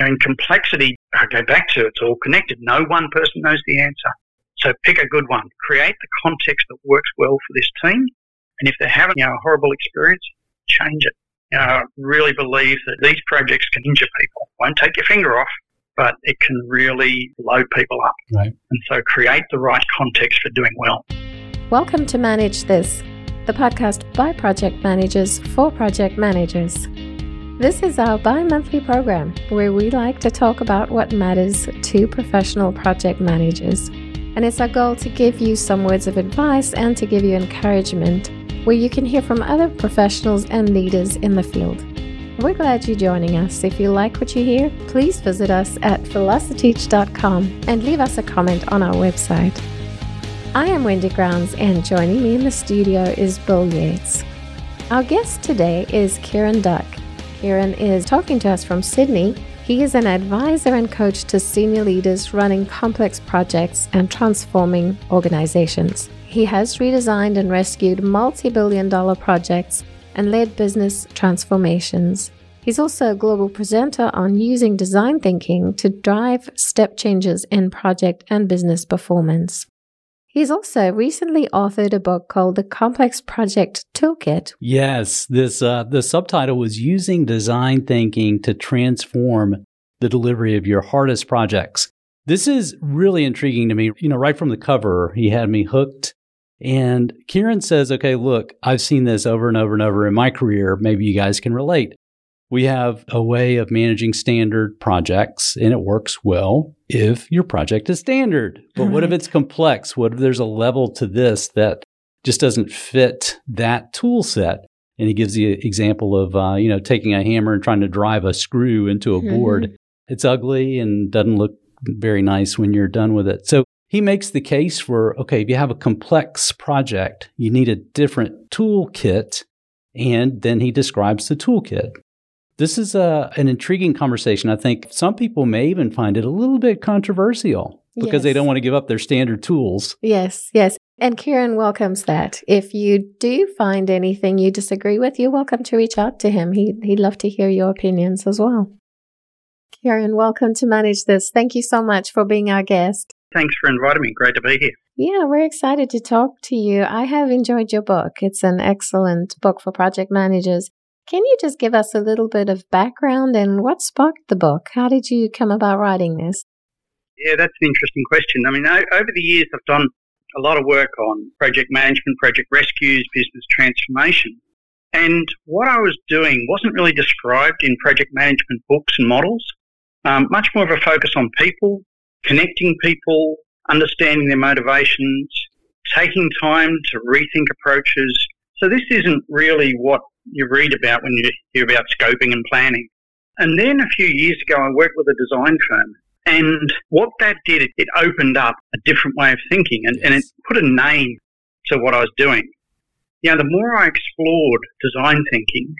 You know, in complexity, I go back to it's all connected. No one person knows the answer. So pick a good one. Create the context that works well for this team. And if they're having you know, a horrible experience, change it. You know, I really believe that these projects can injure people. Won't take your finger off, but it can really load people up. Right. And so create the right context for doing well. Welcome to Manage This, the podcast by project managers for project managers. This is our bi monthly program where we like to talk about what matters to professional project managers. And it's our goal to give you some words of advice and to give you encouragement where you can hear from other professionals and leaders in the field. We're glad you're joining us. If you like what you hear, please visit us at velociteach.com and leave us a comment on our website. I am Wendy Grounds, and joining me in the studio is Bill Yates. Our guest today is Kieran Duck. Kieran is talking to us from Sydney. He is an advisor and coach to senior leaders running complex projects and transforming organizations. He has redesigned and rescued multi billion dollar projects and led business transformations. He's also a global presenter on using design thinking to drive step changes in project and business performance. He's also recently authored a book called The Complex Project Toolkit. Yes, this uh, the subtitle was using design thinking to transform the delivery of your hardest projects. This is really intriguing to me. You know, right from the cover, he had me hooked. And Kieran says, "Okay, look, I've seen this over and over and over in my career. Maybe you guys can relate." We have a way of managing standard projects and it works well if your project is standard. But right. what if it's complex? What if there's a level to this that just doesn't fit that tool set? And he gives the example of, uh, you know, taking a hammer and trying to drive a screw into a mm-hmm. board. It's ugly and doesn't look very nice when you're done with it. So he makes the case for, okay, if you have a complex project, you need a different toolkit. And then he describes the toolkit. This is a, an intriguing conversation. I think some people may even find it a little bit controversial because yes. they don't want to give up their standard tools. Yes, yes. And Kieran welcomes that. If you do find anything you disagree with, you're welcome to reach out to him. He, he'd love to hear your opinions as well. Kieran, welcome to Manage This. Thank you so much for being our guest. Thanks for inviting me. Great to be here. Yeah, we're excited to talk to you. I have enjoyed your book. It's an excellent book for project managers. Can you just give us a little bit of background and what sparked the book? How did you come about writing this? Yeah, that's an interesting question. I mean, over the years, I've done a lot of work on project management, project rescues, business transformation. And what I was doing wasn't really described in project management books and models. Um, much more of a focus on people, connecting people, understanding their motivations, taking time to rethink approaches. So this isn't really what you read about when you hear about scoping and planning. And then a few years ago, I worked with a design firm. And what that did, it opened up a different way of thinking and, yes. and it put a name to what I was doing. You know, the more I explored design thinking,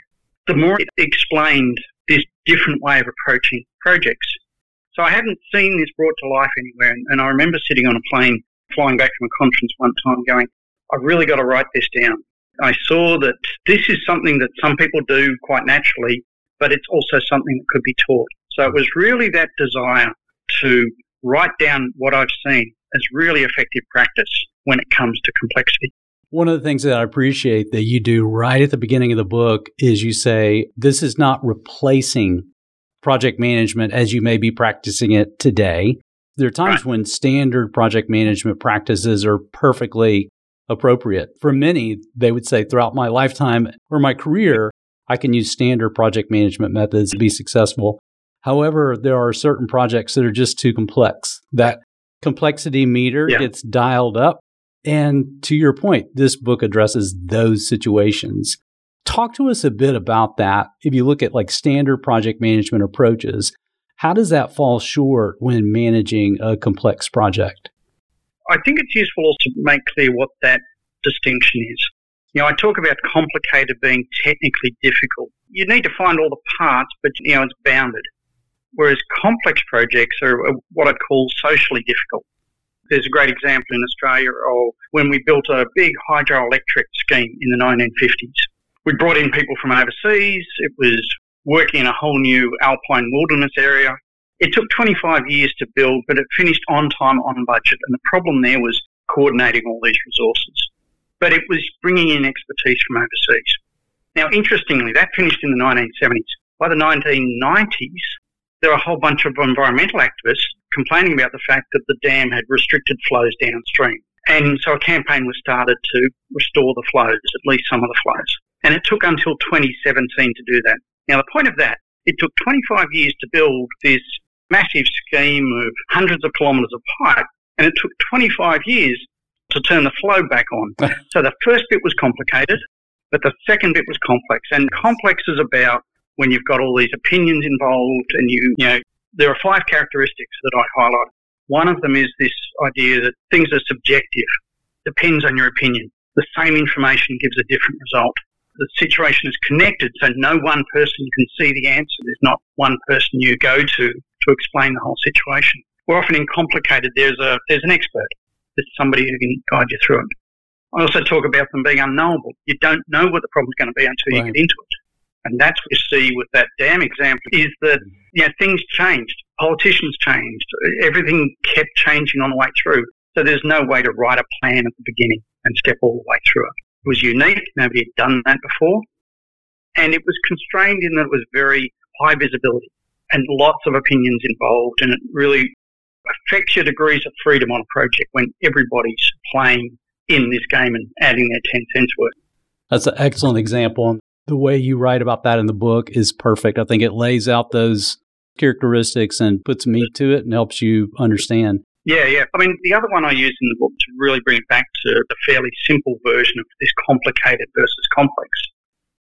the more it explained this different way of approaching projects. So I hadn't seen this brought to life anywhere. And, and I remember sitting on a plane flying back from a conference one time going, I've really got to write this down. I saw that this is something that some people do quite naturally, but it's also something that could be taught. So it was really that desire to write down what I've seen as really effective practice when it comes to complexity. One of the things that I appreciate that you do right at the beginning of the book is you say, this is not replacing project management as you may be practicing it today. There are times right. when standard project management practices are perfectly appropriate. For many, they would say throughout my lifetime or my career, I can use standard project management methods to be successful. However, there are certain projects that are just too complex. That complexity meter yeah. gets dialed up. And to your point, this book addresses those situations. Talk to us a bit about that. If you look at like standard project management approaches, how does that fall short when managing a complex project? I think it's useful also to make clear what that distinction is. You know, I talk about complicated being technically difficult. You need to find all the parts, but you know, it's bounded. Whereas complex projects are uh, what I'd call socially difficult. There's a great example in Australia of when we built a big hydroelectric scheme in the 1950s. We brought in people from overseas. It was working in a whole new alpine wilderness area. It took 25 years to build, but it finished on time, on budget. And the problem there was coordinating all these resources. But it was bringing in expertise from overseas. Now, interestingly, that finished in the 1970s. By the 1990s, there were a whole bunch of environmental activists complaining about the fact that the dam had restricted flows downstream. And so a campaign was started to restore the flows, at least some of the flows. And it took until 2017 to do that. Now, the point of that, it took 25 years to build this massive scheme of hundreds of kilometres of pipe, and it took 25 years to turn the flow back on. so the first bit was complicated, but the second bit was complex. And complex is about when you've got all these opinions involved and you, you know, there are five characteristics that I highlight. One of them is this idea that things are subjective, depends on your opinion. The same information gives a different result. The situation is connected, so no one person can see the answer. There's not one person you go to to explain the whole situation. We're often in complicated, there's a there's an expert. There's somebody who can guide you through it. I also talk about them being unknowable. You don't know what the problem's going to be until right. you get into it. And that's what you see with that dam example is that you know, things changed. Politicians changed. Everything kept changing on the way through. So there's no way to write a plan at the beginning and step all the way through it. It was unique. Nobody had done that before. And it was constrained in that it was very high visibility and lots of opinions involved. And it really affects your degrees of freedom on a project when everybody's playing in this game and adding their 10 cents worth. That's an excellent example the way you write about that in the book is perfect. I think it lays out those characteristics and puts meat to it and helps you understand. Yeah, yeah. I mean, the other one I use in the book to really bring it back to the fairly simple version of this complicated versus complex.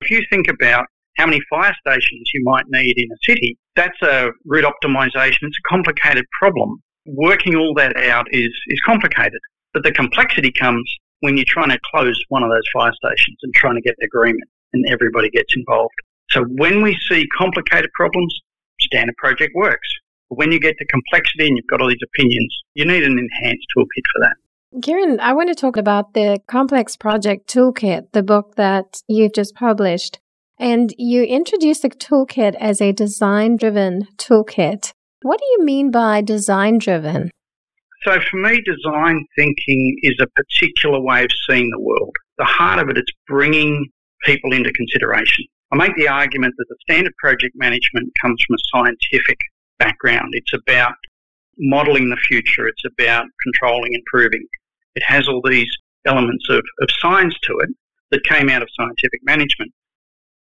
If you think about how many fire stations you might need in a city, that's a route optimization. It's a complicated problem. Working all that out is, is complicated. But the complexity comes when you're trying to close one of those fire stations and trying to get agreement and everybody gets involved. So when we see complicated problems, standard project works. But when you get to complexity and you've got all these opinions, you need an enhanced toolkit for that. Kieran, I want to talk about the Complex Project Toolkit, the book that you've just published. And you introduce the toolkit as a design driven toolkit. What do you mean by design driven? So, for me, design thinking is a particular way of seeing the world. The heart of it is bringing people into consideration. I make the argument that the standard project management comes from a scientific background. It's about modelling the future. It's about controlling and proving. It has all these elements of, of science to it that came out of scientific management.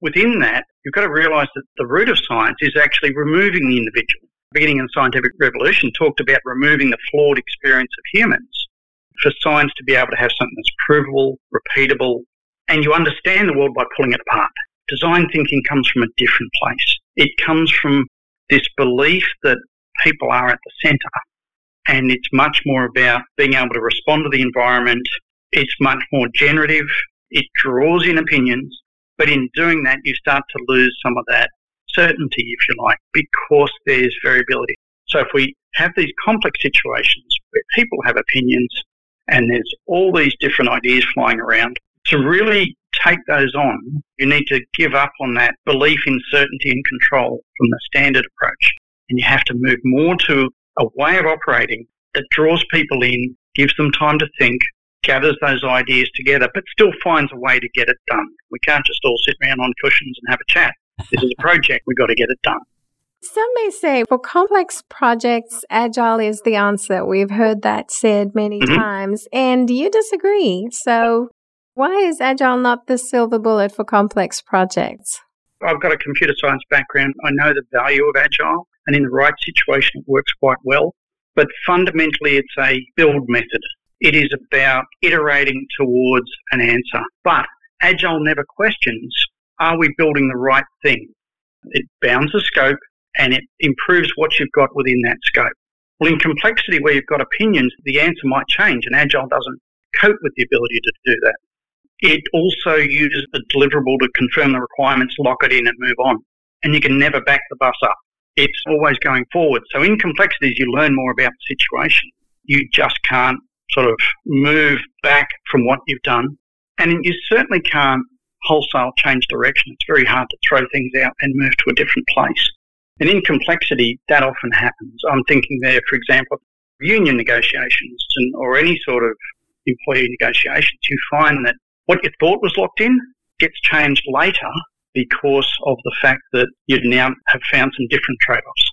Within that, you've got to realise that the root of science is actually removing the individual. Beginning of the scientific revolution talked about removing the flawed experience of humans for science to be able to have something that's provable, repeatable, and you understand the world by pulling it apart. Design thinking comes from a different place. It comes from this belief that people are at the centre. And it's much more about being able to respond to the environment. It's much more generative. It draws in opinions. But in doing that, you start to lose some of that certainty, if you like, because there's variability. So if we have these complex situations where people have opinions and there's all these different ideas flying around, to really take those on, you need to give up on that belief in certainty and control from the standard approach. And you have to move more to a way of operating that draws people in, gives them time to think, gathers those ideas together, but still finds a way to get it done. We can't just all sit around on cushions and have a chat. This is a project, we've got to get it done. Some may say for complex projects, agile is the answer. We've heard that said many mm-hmm. times, and you disagree. So why is Agile not the silver bullet for complex projects? I've got a computer science background. I know the value of Agile, and in the right situation, it works quite well. But fundamentally, it's a build method. It is about iterating towards an answer. But Agile never questions are we building the right thing? It bounds the scope and it improves what you've got within that scope. Well, in complexity, where you've got opinions, the answer might change, and Agile doesn't cope with the ability to do that. It also uses the deliverable to confirm the requirements, lock it in, and move on. And you can never back the bus up. It's always going forward. So in complexities, you learn more about the situation. You just can't sort of move back from what you've done. And you certainly can't wholesale change direction. It's very hard to throw things out and move to a different place. And in complexity, that often happens. I'm thinking there, for example, union negotiations and, or any sort of employee negotiations, you find that what you thought was locked in gets changed later because of the fact that you now have found some different trade-offs.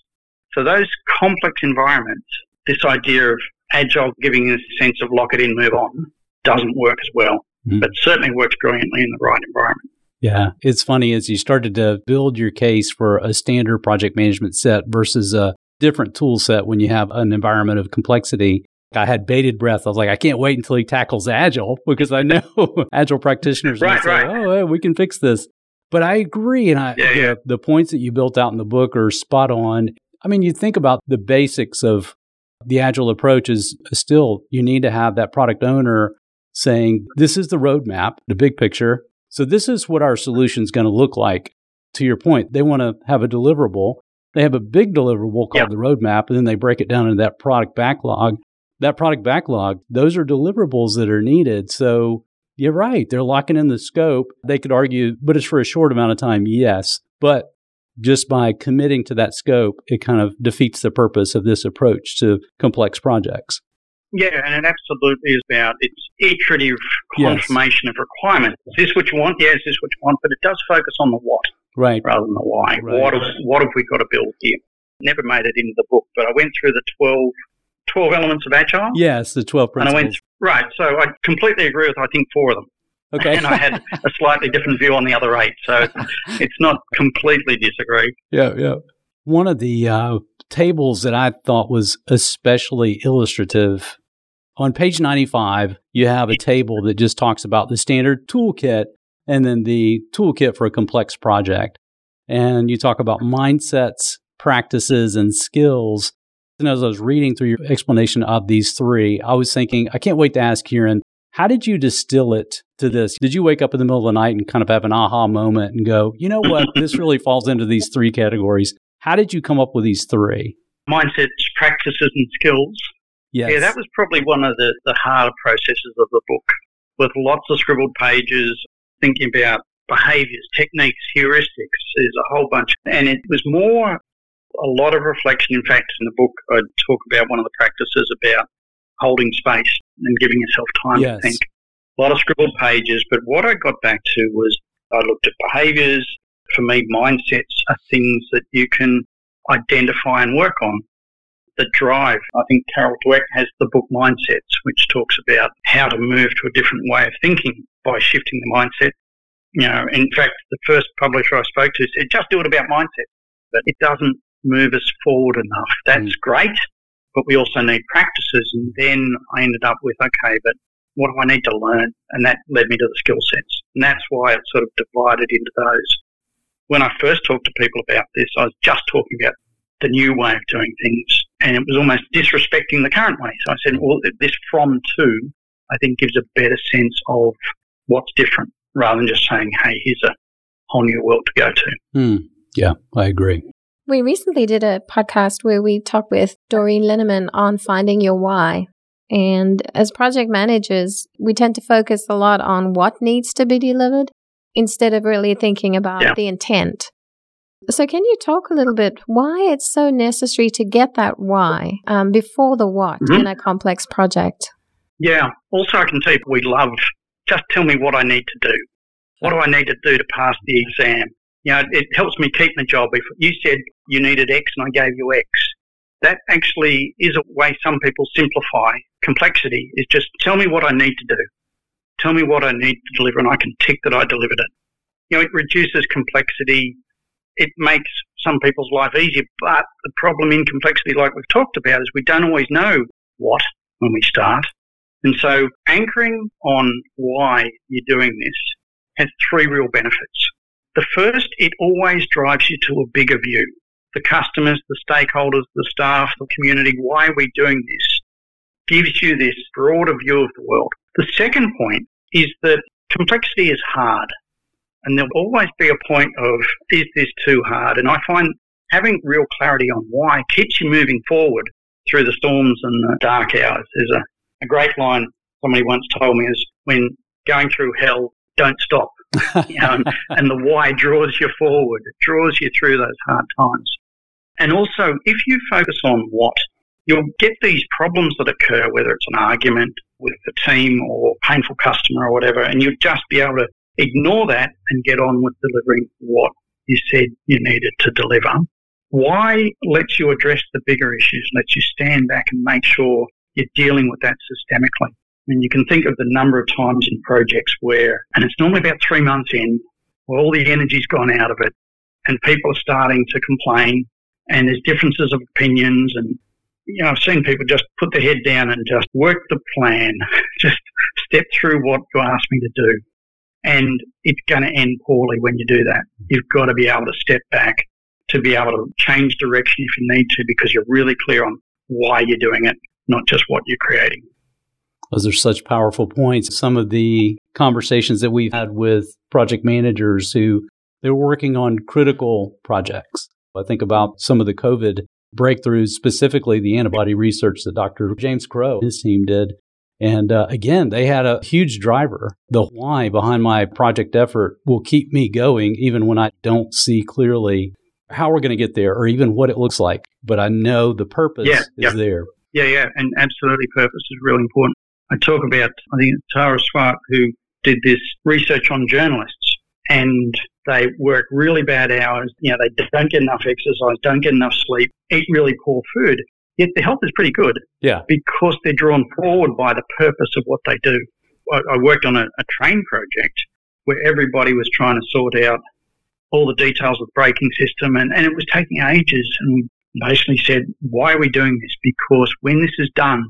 So those complex environments, this idea of agile giving a sense of lock it in, move on, doesn't work as well, mm-hmm. but certainly works brilliantly in the right environment. Yeah, it's funny as you started to build your case for a standard project management set versus a different tool set when you have an environment of complexity. I had bated breath. I was like, I can't wait until he tackles Agile because I know Agile practitioners right, say, right. "Oh, we can fix this." But I agree, and I yeah, yeah. the points that you built out in the book are spot on. I mean, you think about the basics of the Agile approach is still you need to have that product owner saying, "This is the roadmap, the big picture. So this is what our solution is going to look like." To your point, they want to have a deliverable. They have a big deliverable called Yep. the roadmap, and then they break it down into that product backlog. That product backlog, those are deliverables that are needed. So you're right. They're locking in the scope. They could argue, but it's for a short amount of time. Yes. But just by committing to that scope, it kind of defeats the purpose of this approach to complex projects. Yeah, and it absolutely is about its iterative Yes. confirmation of requirements. Is this what you want? Yes, this is what you want, but it does focus on the what Right. rather than the why. Right. What, have, what have we got to build here? Never made it into the book, but I went through the 12, 12 elements of Agile. Yes, the 12 And I principles. went, right, so I completely agree with, I think, four of them. okay. And I had a slightly different view on the other eight. So it's not completely disagree. Yeah, yeah. One of the uh, tables that I thought was especially illustrative on page 95, you have a table that just talks about the standard toolkit and then the toolkit for a complex project. And you talk about mindsets, practices, and skills. And as I was reading through your explanation of these three, I was thinking, I can't wait to ask Kieran, how did you distill it to this? Did you wake up in the middle of the night and kind of have an aha moment and go, you know what, this really falls into these three categories? How did you come up with these three? Mindsets, practices, and skills. Yes. Yeah, that was probably one of the, the harder processes of the book, with lots of scribbled pages, thinking about behaviors, techniques, heuristics. There's a whole bunch. And it was more a lot of reflection. In fact, in the book, I talk about one of the practices about holding space and giving yourself time Yes. to think. A lot of scribbled pages, but what I got back to was I looked at behaviors. For me, mindsets are things that you can identify and work on the drive. I think Carol Dweck has the book Mindsets, which talks about how to move to a different way of thinking by shifting the mindset. You know, in fact, the first publisher I spoke to said, just do it about mindset, but it doesn't move us forward enough. That's mm. great, but we also need practices. And then I ended up with, okay, but what do I need to learn? And that led me to the skill sets. And that's why it's sort of divided into those. When I first talked to people about this, I was just talking about the new way of doing things. And it was almost disrespecting the current way. So I said, well, this from to, I think gives a better sense of what's different rather than just saying, hey, here's a whole new world to go to. Hmm. Yeah, I agree. We recently did a podcast where we talked with Doreen Linneman on finding your why. And as project managers, we tend to focus a lot on what needs to be delivered instead of really thinking about Yeah. the intent. So, can you talk a little bit why it's so necessary to get that why um, before the what Mhm. in a complex project? Yeah. Also, I can tell you, we love just tell me what I need to do. What do I need to do to pass the exam? You know, it helps me keep my job. If you said you needed X and I gave you X, that actually is a way some people simplify complexity is just tell me what I need to do. Tell me what I need to deliver and I can tick that I delivered it. You know, it reduces complexity. It makes some people's life easier. But the problem in complexity, like we've talked about, is we don't always know what when we start. And so anchoring on why you're doing this has three real benefits. The first, it always drives you to a bigger view. The customers, the stakeholders, the staff, the community, why are we doing this? Gives you this broader view of the world. The second point is that complexity is hard. And there'll always be a point of, is this too hard? And I find having real clarity on why keeps you moving forward through the storms and the dark hours. There's a, a great line somebody once told me is when going through hell, don't stop. You know, and, and the why draws you forward. It draws you through those hard times. And also, if you focus on what, you'll get these problems that occur, whether it's an argument with the team or painful customer or whatever, and you'll just be able to ignore that and get on with delivering what you said you needed to deliver. Why lets you address the bigger issues, lets you stand back and make sure you're dealing with that systemically. And you can think of the number of times in projects where, and it's normally about three months in, where all the energy's gone out of it and people are starting to complain and there's differences of opinions and you know, I've seen people just put their head down and just work the plan, just step through what you asked me to do. And it's going to end poorly when you do that. You've got to be able to step back to be able to change direction if you need to because you're really clear on why you're doing it, not just what you're creating. Those are such powerful points. Some of the conversations that we've had with project managers who they're working on critical projects. I think about some of the COVID breakthroughs, specifically the antibody research that Dr. James Crowe, and his team did. And uh, again, they had a huge driver. The why behind my project effort will keep me going even when I don't see clearly how we're going to get there or even what it looks like. But I know the purpose yeah, is yeah. there. Yeah, yeah. And absolutely, purpose is really important. I talk about, I think Tara Swart, who did this research on journalists, and they work really bad hours. You know, they don't get enough exercise, don't get enough sleep, eat really poor food. Yet their health is pretty good. Yeah. Because they're drawn forward by the purpose of what they do. I, I worked on a, a train project where everybody was trying to sort out all the details of the braking system, and, and it was taking ages. And we basically said, why are we doing this? Because when this is done,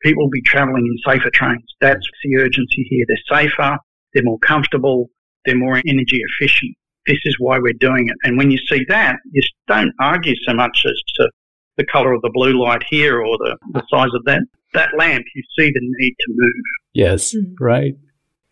people will be travelling in safer trains. That's the urgency here. They're safer, they're more comfortable, they're more energy efficient. This is why we're doing it. And when you see that, you don't argue so much as to the colour of the blue light here or the, the size of that, that lamp. You see the need to move. Yes, mm-hmm. right.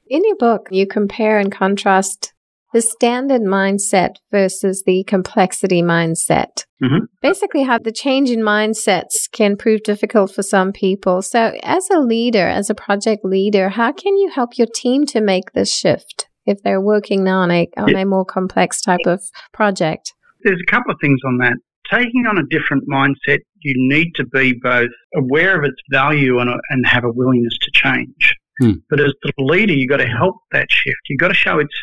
In your book, you compare and contrast the standard mindset versus the complexity mindset. Mm-hmm. Basically, how the change in mindsets can prove difficult for some people. So, as a leader, as a project leader, how can you help your team to make this shift if they're working now on a, on a more complex type of project? There's a couple of things on that. Taking on a different mindset, you need to be both aware of its value and, and have a willingness to change. Hmm. But as the leader, you've got to help that shift. You've got to show it's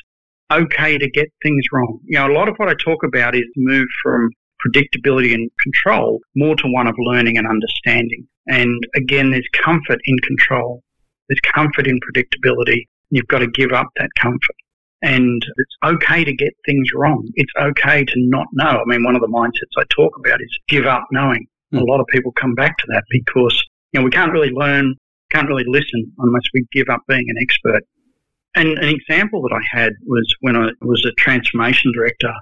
okay to get things wrong. You know, a lot of what I talk about is move from predictability and control more to one of learning and understanding. And again, there's comfort in control. There's comfort in predictability. You've got to give up that comfort. And it's okay to get things wrong. It's okay to not know. I mean, one of the mindsets I talk about is give up knowing. Mm. A lot of people come back to that because, you know, we can't really learn, can't really listen unless we give up being an expert. And an example that I had was when I was a transformation director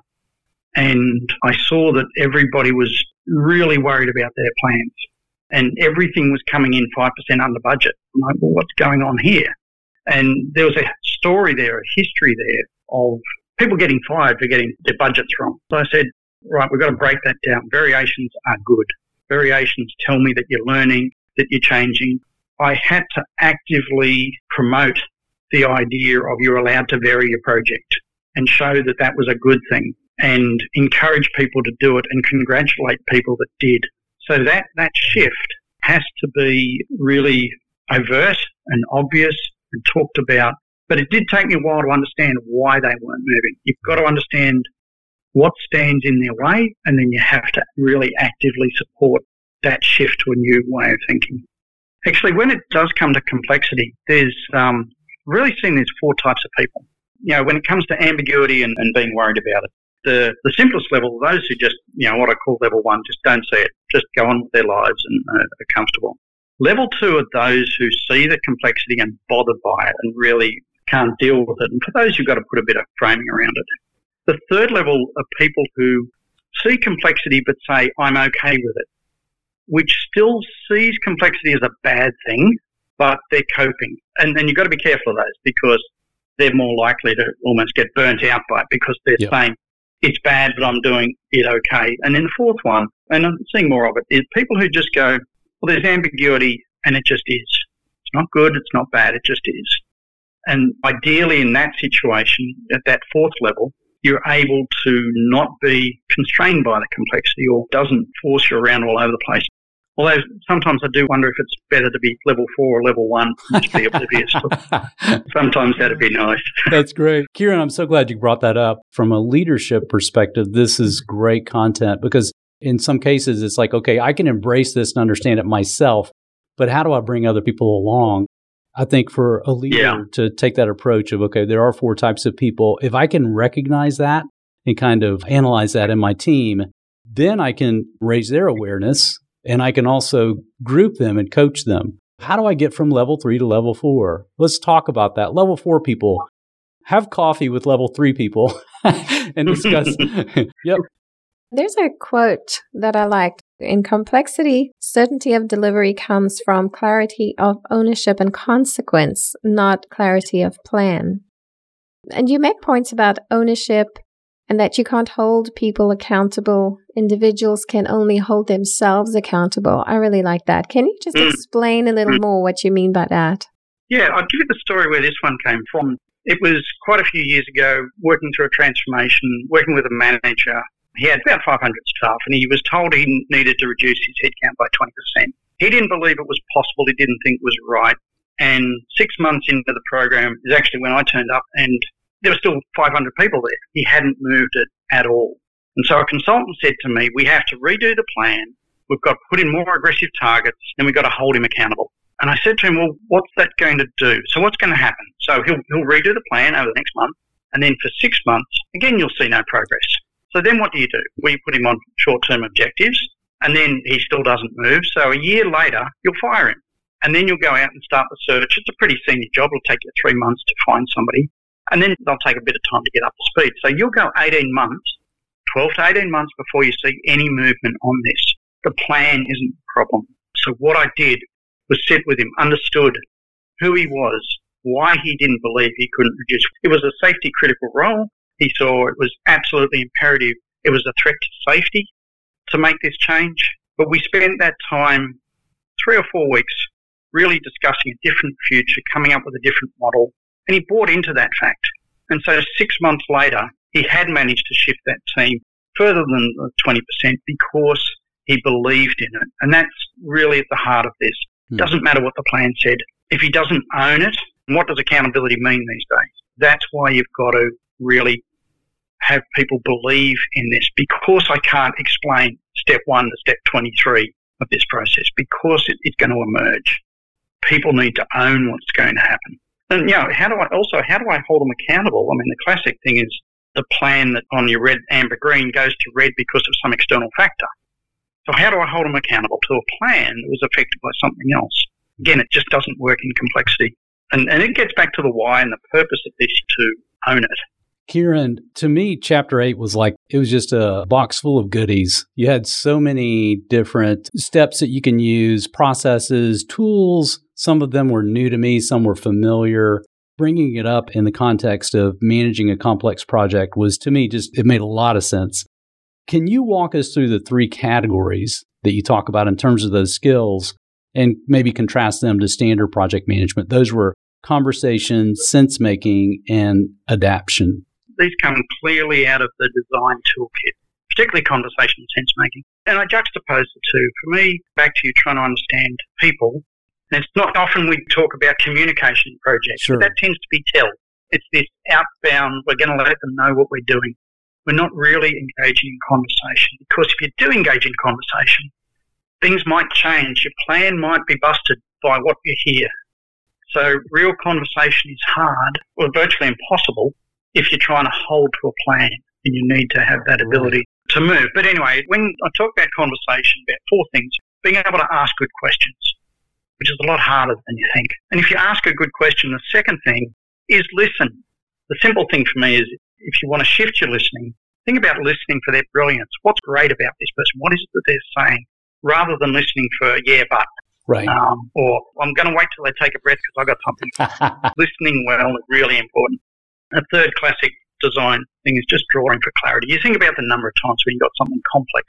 and I saw that everybody was really worried about their plans and everything was coming in 5% under budget. I'm like, well, what's going on here? And there was a story there, a history there of people getting fired for getting their budgets wrong. So I said, right, we've got to break that down. Variations are good. Variations tell me that you're learning, that you're changing. I had to actively promote the idea of you're allowed to vary your project and show that that was a good thing and encourage people to do it and congratulate people that did. So that, that shift has to be really overt and obvious and talked about. But it did take me a while to understand why they weren't moving. You've got to understand what stands in their way and then you have to really actively support that shift to a new way of thinking. Actually, when it does come to complexity, there's um, really seen there's four types of people. You know, when it comes to ambiguity and, and being worried about it, the, the simplest level, those who just, you know, what I call level one, just don't see it, just go on with their lives and uh, are comfortable. Level two are those who see the complexity and bothered by it and really can't deal with it. And for those, you've got to put a bit of framing around it. The third level are people who see complexity but say, I'm okay with it, which still sees complexity as a bad thing but they're coping. And, and you've got to be careful of those because they're more likely to almost get burnt out by it because they're yep. saying, it's bad, but I'm doing it okay. And then the fourth one, and I'm seeing more of it, is people who just go, well, there's ambiguity and it just is. It's not good, it's not bad, it just is. And ideally in that situation, at that fourth level, you're able to not be constrained by the complexity or doesn't force you around all over the place. Although sometimes I do wonder if it's better to be level four or level one and be oblivious. sometimes that'd be nice. That's great. Kieran, I'm so glad you brought that up. From a leadership perspective, this is great content because in some cases it's like, okay, I can embrace this and understand it myself, but how do I bring other people along? I think for a leader yeah. to take that approach of, okay, there are four types of people. If I can recognize that and kind of analyze that in my team, then I can raise their awareness and I can also group them and coach them. How do I get from level three to level four? Let's talk about that. Level four people have coffee with level three people and discuss. yep. There's a quote that I liked. In complexity, certainty of delivery comes from clarity of ownership and consequence, not clarity of plan. And you make points about ownership and that you can't hold people accountable. Individuals can only hold themselves accountable. I really like that. Can you just mm. explain a little mm. more what you mean by that? Yeah, I'll give you the story where this one came from. It was quite a few years ago, working through a transformation, working with a manager. He had about 500 staff and he was told he needed to reduce his headcount by 20%. He didn't believe it was possible. He didn't think it was right. And six months into the program is actually when I turned up and there were still 500 people there. He hadn't moved it at all. And so a consultant said to me, we have to redo the plan. We've got to put in more aggressive targets and we've got to hold him accountable. And I said to him, well, what's that going to do? So what's going to happen? So he'll, he'll redo the plan over the next month. And then for six months, again, you'll see no progress. So then what do you do? Well, you put him on short-term objectives and then he still doesn't move. So a year later, you'll fire him. And then you'll go out and start the search. It's a pretty senior job. It'll take you three months to find somebody and then they'll take a bit of time to get up to speed. So you'll go 18 months, 12 to 18 months before you see any movement on this. The plan isn't the problem. So what I did was sit with him, understood who he was, why he didn't believe he couldn't reduce. It was a safety critical role. He saw it was absolutely imperative. It was a threat to safety to make this change. But we spent that time, three or four weeks, really discussing a different future, coming up with a different model, and he bought into that fact. And so six months later, he had managed to shift that team further than 20% because he believed in it. And that's really at the heart of this. It hmm. doesn't matter what the plan said. If he doesn't own it, what does accountability mean these days? That's why you've got to really have people believe in this because I can't explain step one to step 23 of this process because it, it's going to emerge. People need to own what's going to happen. And you know, how do I also how do I hold them accountable? I mean, the classic thing is the plan that on your red, amber, green goes to red because of some external factor. So how do I hold them accountable to a plan that was affected by something else? Again, it just doesn't work in complexity. And, and it gets back to the why and the purpose of this to own it. Kieran, to me, chapter eight was like, it was just a box full of goodies. You had so many different steps that you can use, processes, tools. Some of them were new to me, some were familiar. Bringing it up in the context of managing a complex project was to me just, it made a lot of sense. Can you walk us through the three categories that you talk about in terms of those skills and maybe contrast them to standard project management? Those were conversation, sense making, and adaptation these come clearly out of the design toolkit, particularly conversation and sense making. And I juxtapose the two. For me, back to you trying to understand people, and it's not often we talk about communication projects, sure. but that tends to be tell. It's this outbound, we're going to let them know what we're doing. We're not really engaging in conversation because if you do engage in conversation, things might change. Your plan might be busted by what you hear. So real conversation is hard or virtually impossible if you're trying to hold to a plan and you need to have that ability to move. But anyway, when I talk about conversation, about four things, being able to ask good questions, which is a lot harder than you think. And if you ask a good question, the second thing is listen. The simple thing for me is if you want to shift your listening, think about listening for their brilliance. What's great about this person? What is it that they're saying? Rather than listening for, yeah, but. Right. Um, or I'm going to wait till they take a breath because I've got something. listening well is really important. A third classic design thing is just drawing for clarity. You think about the number of times when you've got something complex,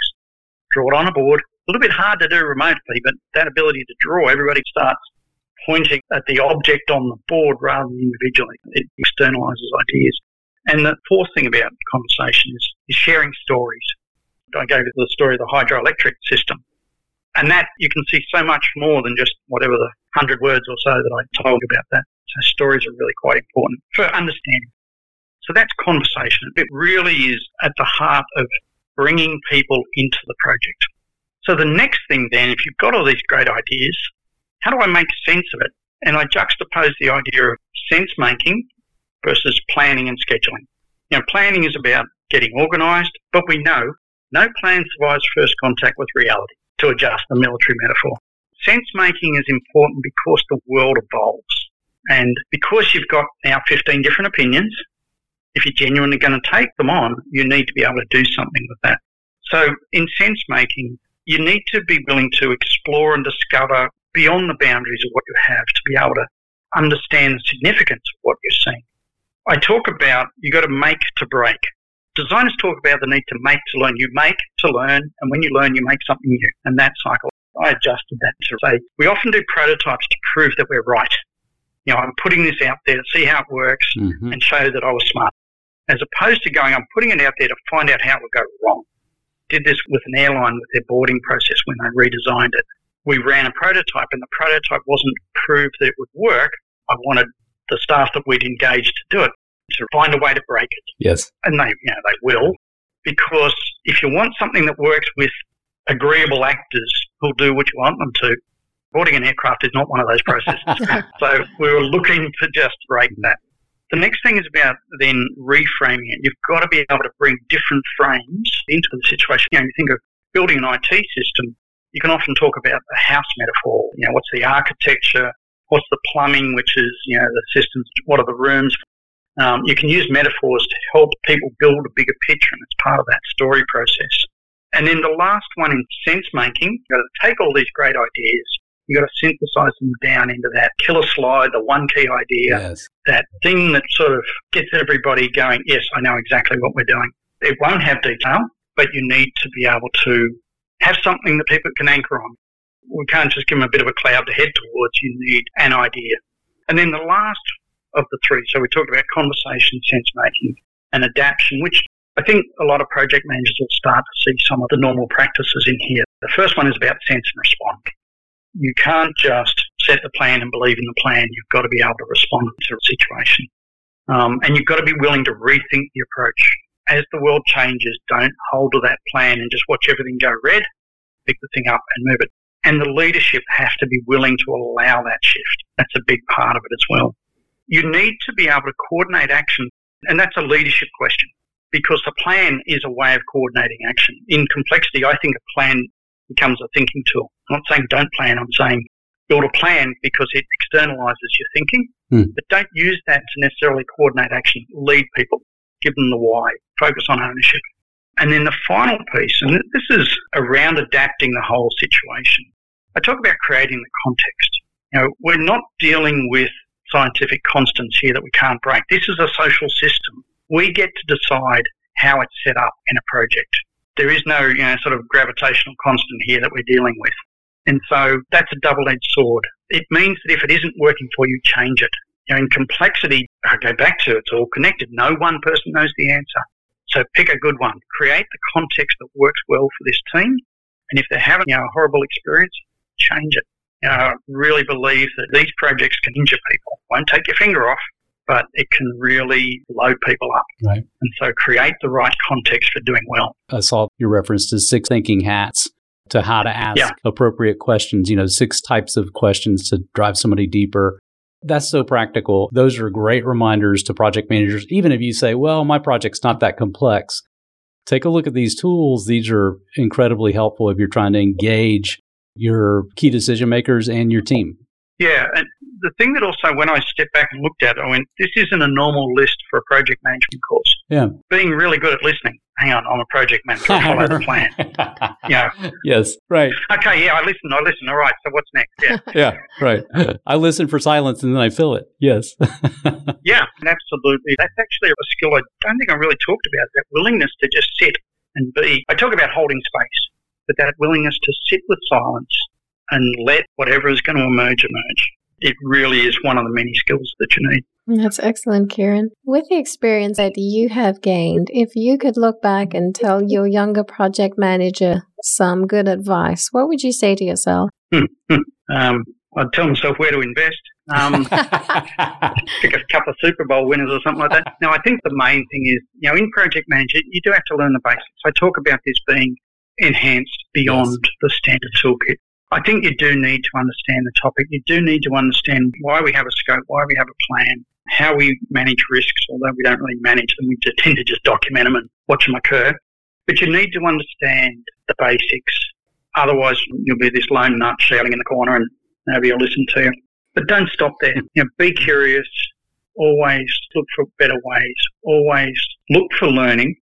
draw it on a board. A little bit hard to do remotely, but that ability to draw, everybody starts pointing at the object on the board rather than individually. It externalizes ideas. And the fourth thing about conversation is, is sharing stories. I gave the story of the hydroelectric system. And that you can see so much more than just whatever the hundred words or so that I told about that. So stories are really quite important for understanding. So that's conversation. It really is at the heart of bringing people into the project. So the next thing then, if you've got all these great ideas, how do I make sense of it? And I juxtapose the idea of sense making versus planning and scheduling. Know, planning is about getting organised, but we know no plan survives first contact with reality, to adjust the military metaphor. Sense making is important because the world evolves. And because you've got now 15 different opinions, if you're genuinely going to take them on, you need to be able to do something with that. So in sense making, you need to be willing to explore and discover beyond the boundaries of what you have to be able to understand the significance of what you're seeing. I talk about you've got to make to break. Designers talk about the need to make to learn. You make to learn, and when you learn, you make something new. And that cycle, I adjusted that to say we often do prototypes to prove that we're right. You know, I'm putting this out there to see how it works mm-hmm. and show that I was smart, as opposed to going, I'm putting it out there to find out how it would go wrong. Did this with an airline with their boarding process when they redesigned it. We ran a prototype, and the prototype wasn't proved that it would work. I wanted the staff that we'd engaged to do it to find a way to break it. Yes. And they, you know, they will, because if you want something that works with agreeable actors who'll do what you want them to, boarding an aircraft is not one of those processes. so we were looking to just break that. The next thing is about then reframing it. You've got to be able to bring different frames into the situation. You know, you think of building an IT system, you can often talk about the house metaphor. You know, what's the architecture? What's the plumbing, which is, you know, the systems? What are the rooms? Um, you can use metaphors to help people build a bigger picture, and it's part of that story process. And then the last one in sense making, you've got to take all these great ideas, you've got to synthesize them down into that killer slide, the one key idea, yes. that thing that sort of gets everybody going, yes, I know exactly what we're doing. It won't have detail, but you need to be able to have something that people can anchor on. We can't just give them a bit of a cloud to head towards. You need an idea. And then the last of the three, so we talked about conversation, sense making, and adaptation, which I think a lot of project managers will start to see some of the normal practices in here. The first one is about sense and respond. You can't just set the plan and believe in the plan. You've got to be able to respond to a situation. Um, and you've got to be willing to rethink the approach as the world changes, don't hold to that plan and just watch everything go red. Pick the thing up and move it. And the leadership has to be willing to allow that shift. That's a big part of it as well. You need to be able to coordinate action, and that's a leadership question because the plan is a way of coordinating action. In complexity, I think a plan becomes a thinking tool. I'm not saying don't plan, I'm saying build a plan because it externalizes your thinking, hmm. but don't use that to necessarily coordinate action. Lead people give them the why, focus on ownership. And then the final piece, and this is around adapting the whole situation. I talk about creating the context. You know, we're not dealing with scientific constants here that we can't break. This is a social system. We get to decide how it's set up in a project. There is no, you know, sort of gravitational constant here that we're dealing with. And so that's a double-edged sword. It means that if it isn't working for you, change it. You know, in complexity, I go back to it's all connected. No one person knows the answer. So pick a good one. Create the context that works well for this team. And if they're having you know, a horrible experience, change it. You know, I really believe that these projects can injure people. Won't take your finger off, but it can really load people up. Right. And so create the right context for doing well. I saw your reference to six thinking hats to how to ask yeah. appropriate questions, you know, six types of questions to drive somebody deeper. That's so practical. Those are great reminders to project managers. Even if you say, well, my project's not that complex, take a look at these tools. These are incredibly helpful if you're trying to engage your key decision makers and your team. Yeah. And the thing that also, when I stepped back and looked at it, I went, this isn't a normal list for a project management course. Yeah. Being really good at listening hang on, I'm a project manager. I follow the plan. Yeah. Yes. Right. Okay. Yeah. I listen. I listen. All right. So what's next? Yeah. yeah. Right. I listen for silence and then I fill it. Yes. yeah. Absolutely. That's actually a skill I don't think I really talked about. That willingness to just sit and be. I talk about holding space, but that willingness to sit with silence and let whatever is going to emerge emerge. it really is one of the many skills that you need. That's excellent, Kieran. With the experience that you have gained, if you could look back and tell your younger project manager some good advice, what would you say to yourself? um, I'd tell myself where to invest. Um, pick a couple of Super Bowl winners or something like that. Now, I think the main thing is, you know, in project management, you do have to learn the basics. I talk about this being enhanced beyond yes. the standard toolkit. I think you do need to understand the topic. You do need to understand why we have a scope, why we have a plan, how we manage risks, although we don't really manage them. We tend to just document them and watch them occur. But you need to understand the basics. Otherwise, you'll be this lone nut shouting in the corner and nobody will listen to you. But don't stop there. You know, be curious. Always look for better ways. Always look for learning.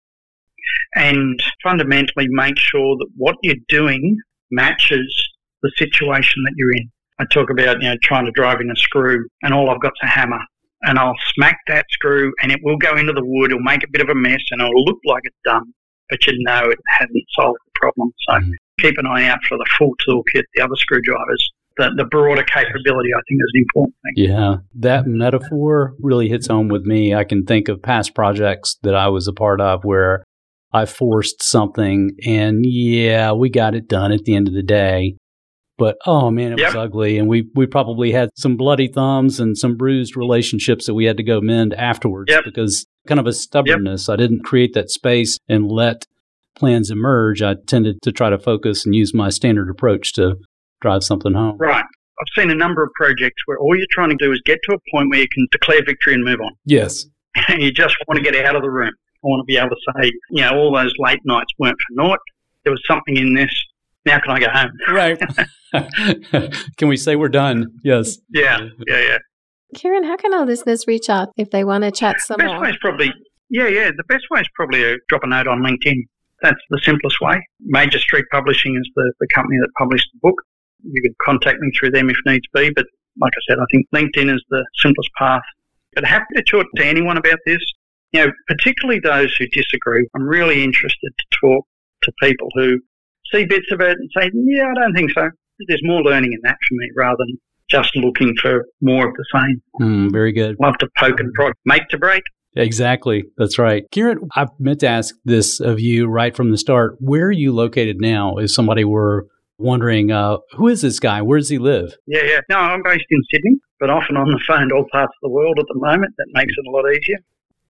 And fundamentally make sure that what you're doing matches the situation that you're in. I talk about, you know, trying to drive in a screw and all I've got's a hammer and I'll smack that screw and it will go into the wood. It'll make a bit of a mess and it'll look like it's done, but you know it hasn't solved the problem. So mm-hmm. keep an eye out for the full toolkit, the other screwdrivers. The, the broader capability, I think, is an important thing. Yeah, that metaphor really hits home with me. I can think of past projects that I was a part of where I forced something and yeah, we got it done at the end of the day. But oh man, it yep. was ugly, and we we probably had some bloody thumbs and some bruised relationships that we had to go mend afterwards yep. because kind of a stubbornness. Yep. I didn't create that space and let plans emerge. I tended to try to focus and use my standard approach to drive something home. Right. I've seen a number of projects where all you're trying to do is get to a point where you can declare victory and move on. Yes. you just want to get out of the room. I want to be able to say, you know, all those late nights weren't for naught. There was something in this. Now can I go home? Right. can we say we're done? Yes. Yeah, yeah, yeah. Kieran, how can our listeners reach out if they want to chat some the best more? way is probably, yeah, yeah. The best way is probably to drop a note on LinkedIn. That's the simplest way. Major Street Publishing is the, the company that published the book. You could contact me through them if needs be, but like I said, I think LinkedIn is the simplest path. But happy to talk to anyone about this. You know, particularly those who disagree. I'm really interested to talk to people who see bits of it and say, yeah, I don't think so there's more learning in that for me rather than just looking for more of the same. Mm, very good. Love to poke and prod, make to break. Exactly. That's right. Kieran, I meant to ask this of you right from the start. Where are you located now? If somebody were wondering, uh, who is this guy? Where does he live? Yeah, yeah. No, I'm based in Sydney, but often on the phone to all parts of the world at the moment. That makes it a lot easier.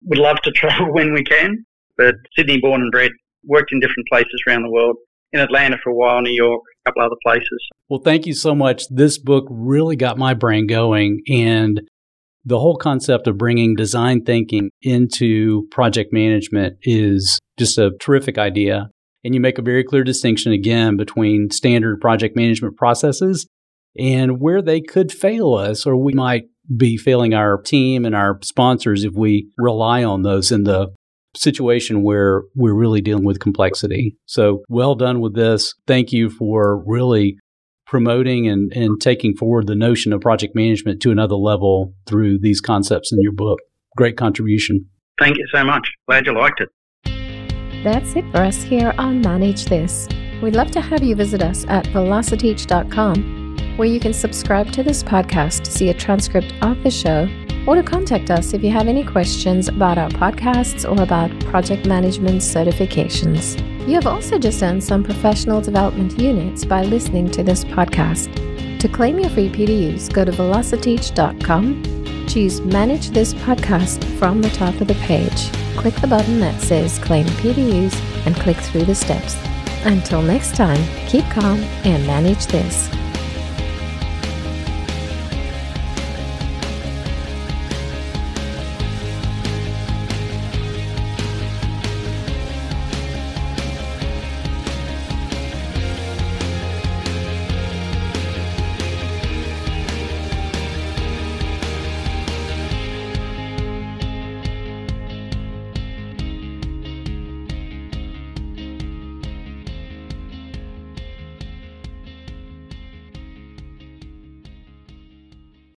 Would love to travel when we can, but Sydney born and bred, worked in different places around the world. In Atlanta for a while, New York, a couple other places. Well, thank you so much. This book really got my brain going and the whole concept of bringing design thinking into project management is just a terrific idea. And you make a very clear distinction again between standard project management processes and where they could fail us or we might be failing our team and our sponsors if we rely on those in the situation where we're really dealing with complexity. So well done with this. Thank you for really promoting and, and taking forward the notion of project management to another level through these concepts in your book. Great contribution. Thank you so much. Glad you liked it. That's it for us here on Manage This. We'd love to have you visit us at velociteach.com, where you can subscribe to this podcast to see a transcript of the show or to contact us if you have any questions about our podcasts or about project management certifications. You have also just earned some professional development units by listening to this podcast. To claim your free PDUs, go to velociteach.com, choose Manage This Podcast from the top of the page, click the button that says Claim PDUs, and click through the steps. Until next time, keep calm and manage this.